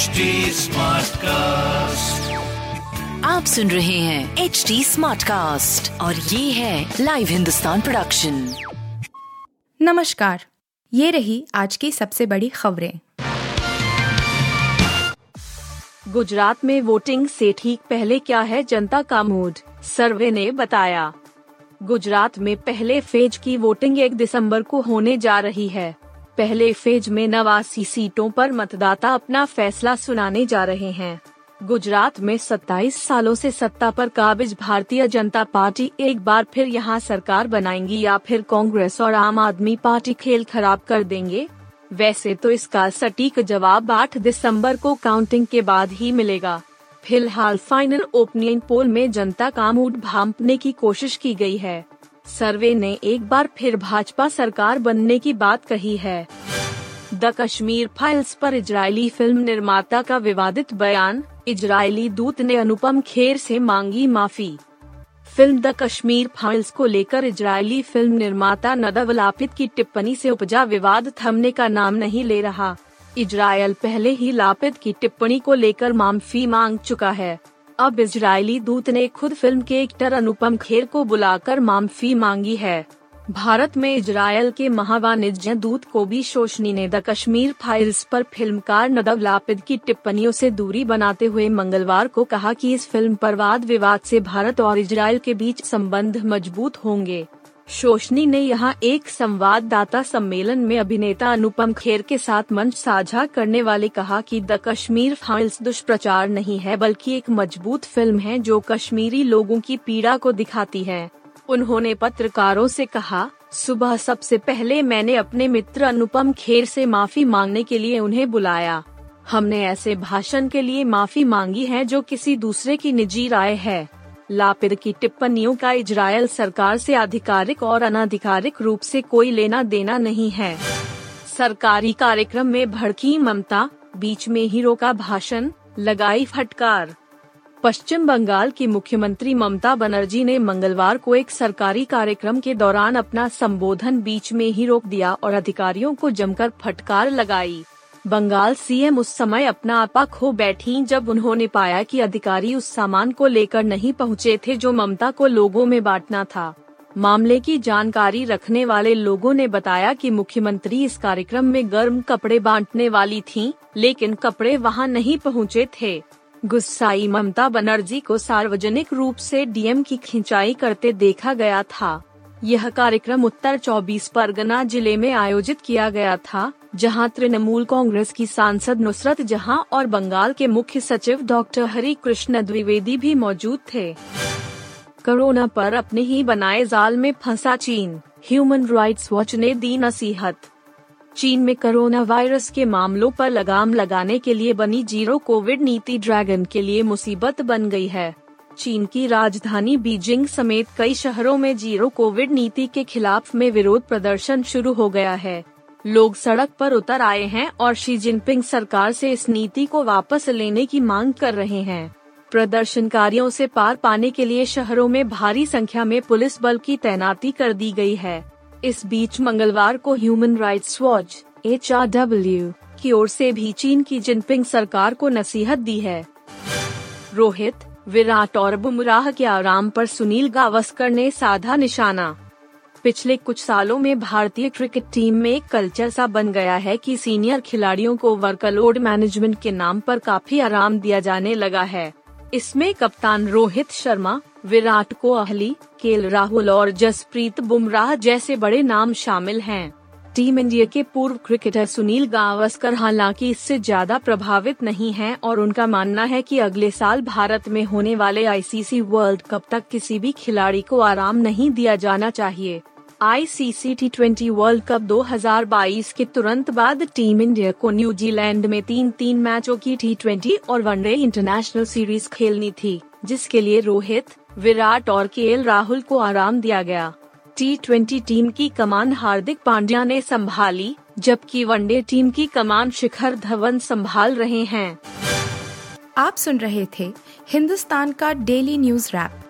HD cast आप सुन रहे हैं एच डी स्मार्ट कास्ट और ये है लाइव हिंदुस्तान प्रोडक्शन नमस्कार ये रही आज की सबसे बड़ी खबरें। गुजरात में वोटिंग से ठीक पहले क्या है जनता का मूड? सर्वे ने बताया। गुजरात में पहले फ़ेज़ की वोटिंग एक दिसंबर को होने जा रही है। पहले फ़ेज़ में नवासी सीटों पर मतदाता अपना फैसला सुनाने जा रहे हैं। गुजरात में 27 सालों से सत्ता पर काबिज भारतीय जनता पार्टी एक बार फिर यहाँ सरकार बनाएँगी या फिर कांग्रेस और आम आदमी पार्टी खेल खराब कर देंगे? वैसे तो इसका सटीक जवाब 8 दिसंबर को काउंटिंग के बाद ही मिलेगा। फ़िलहाल फाइनल ओपनिंग पोल में जनता का मूड भांपने की कोशिश की गई है। सर्वे ने एक बार फिर भाजपा सरकार बनने की बात कही है। द कश्मीर फाइल्स पर इजरायली फ़िल्म निर्माता का विवादित बयान, इजरायली दूत ने अनुपम खेर से मांगी माफ़ी। फ़िल्म द कश्मीर फाइल्स को लेकर इजरायली फ़िल्म निर्माता नदव लापित की टिप्पणी से उपजा विवाद थमने का नाम नहीं ले रहा। इजरायल पहले ही लापित की टिप्पणी को लेकर माफ़ी मांग चुका है। अब इजरायली दूत ने खुद फ़िल्म के एक्टर अनुपम खेर को बुलाकर माफ़ी मांगी है। भारत में इजरायल के महावाणिज्य दूत को भी शोशनी ने द कश्मीर फाइल्स पर फिल्मकार नदव लापिद की टिप्पणियों से दूरी बनाते हुए मंगलवार को कहा कि इस फ़िल्म पर वाद विवाद से भारत और इजरायल के बीच संबंध मज़बूत होंगे। शोशनी ने यहाँ एक संवाददाता सम्मेलन में अभिनेता अनुपम खेर के साथ मंच साझा करने वाले कहा कि द कश्मीर फाइल्स दुष्प्रचार नहीं है, बल्कि एक मज़बूत फ़िल्म है जो कश्मीरी लोगों की पीड़ा को दिखाती है। उन्होंने पत्रकारों से कहा, सुबह सबसे पहले मैंने अपने मित्र अनुपम खेर से माफ़ी मांगने के लिए उन्हें बुलाया। हमने ऐसे भाषण के लिए माफ़ी मांगी है जो किसी दूसरे की निजी राय है। लापिद की टिप्पणियों का इजरायल सरकार से आधिकारिक और अनाधिकारिक रूप से कोई लेना देना नहीं है। सरकारी कार्यक्रम में भड़की ममता, बीच में हीरो का भाषण, लगाई फटकार। पश्चिम बंगाल की मुख्यमंत्री ममता बनर्जी ने मंगलवार को एक सरकारी कार्यक्रम के दौरान अपना संबोधन बीच में ही रोक दिया और अधिकारियों को जमकर फटकार लगाई। बंगाल सीएम उस समय अपना आपा खो बैठी जब उन्होंने पाया कि अधिकारी उस सामान को लेकर नहीं पहुँचे थे जो ममता को लोगों में बांटना था। मामले की जानकारी रखने वाले लोगों ने बताया कि मुख्यमंत्री इस कार्यक्रम में गर्म कपड़े बांटने वाली थीं, लेकिन कपड़े वहाँ नहीं पहुँचे थे। गुस्साई ममता बनर्जी को सार्वजनिक रूप से डीएम की खिंचाई करते देखा गया था। यह कार्यक्रम उत्तर 24 परगना ज़िले में आयोजित किया गया था। जहाँ तृणमूल कांग्रेस की सांसद नुसरत जहाँ और बंगाल के मुख्य सचिव डॉक्टर हरि कृष्ण द्विवेदी भी मौजूद थे। कोरोना पर अपने ही बनाए जाल में फंसा चीन। ह्यूमन राइट्स वॉच ने दी नसीहत। चीन में कोरोना वायरस के मामलों पर लगाम लगाने के लिए बनी ज़ीरो कोविड नीति ड्रैगन के लिए मुसीबत बन गई है। चीन की राजधानी बीजिंग समेत कई शहरों में ज़ीरो कोविड नीति के खिलाफ में विरोध प्रदर्शन शुरू हो गया है। लोग सड़क पर उतर आए हैं और शी जिनपिंग सरकार से इस नीति को वापस लेने की मांग कर रहे हैं। प्रदर्शनकारियों से पार पाने के लिए शहरों में भारी संख्या में पुलिस बल की तैनाती कर दी गई है। इस बीच मंगलवार को ह्यूमन राइट्स वॉच एच की ओर से भी चीन की जिनपिंग सरकार को नसीहत दी है। रोहित, विराट और बुमराह के आराम पर सुनील गावस्कर ने साधा निशाना। पिछले कुछ सालों में भारतीय क्रिकेट टीम में एक कल्चर सा बन गया है कि सीनियर खिलाड़ियों को वर्कलोड मैनेजमेंट के नाम पर काफ़ी आराम दिया जाने लगा है इसमें कप्तान रोहित शर्मा, विराट कोहली केल राहुल और जसप्रीत बुमराह जैसे बड़े नाम शामिल हैं। टीम इंडिया के पूर्व क्रिकेटर सुनील गावस्कर हालाँकि इससे ज़्यादा प्रभावित नहीं हैं और उनका मानना है कि अगले साल भारत में होने वाले आईसीसी वर्ल्ड कप तक किसी भी खिलाड़ी को आराम नहीं दिया जाना चाहिए ICC T twenty world cup 2022 के तुरंत बाद टीम इंडिया को न्यूजीलैंड में तीन तीन मैचों की टी ट्वेंटी और वनडे इंटरनेशनल सीरीज़ खेलनी थी, जिसके लिए रोहित, विराट और के राहुल को आराम दिया गया। टी ट्वेंटी टीम की कमान हार्दिक पांड्या ने संभाली, जबकि वनडे टीम की कमान शिखर धवन संभाल रहे हैं। आप सुन रहे थे हिंदुस्तान का डेली न्यूज़ रैप।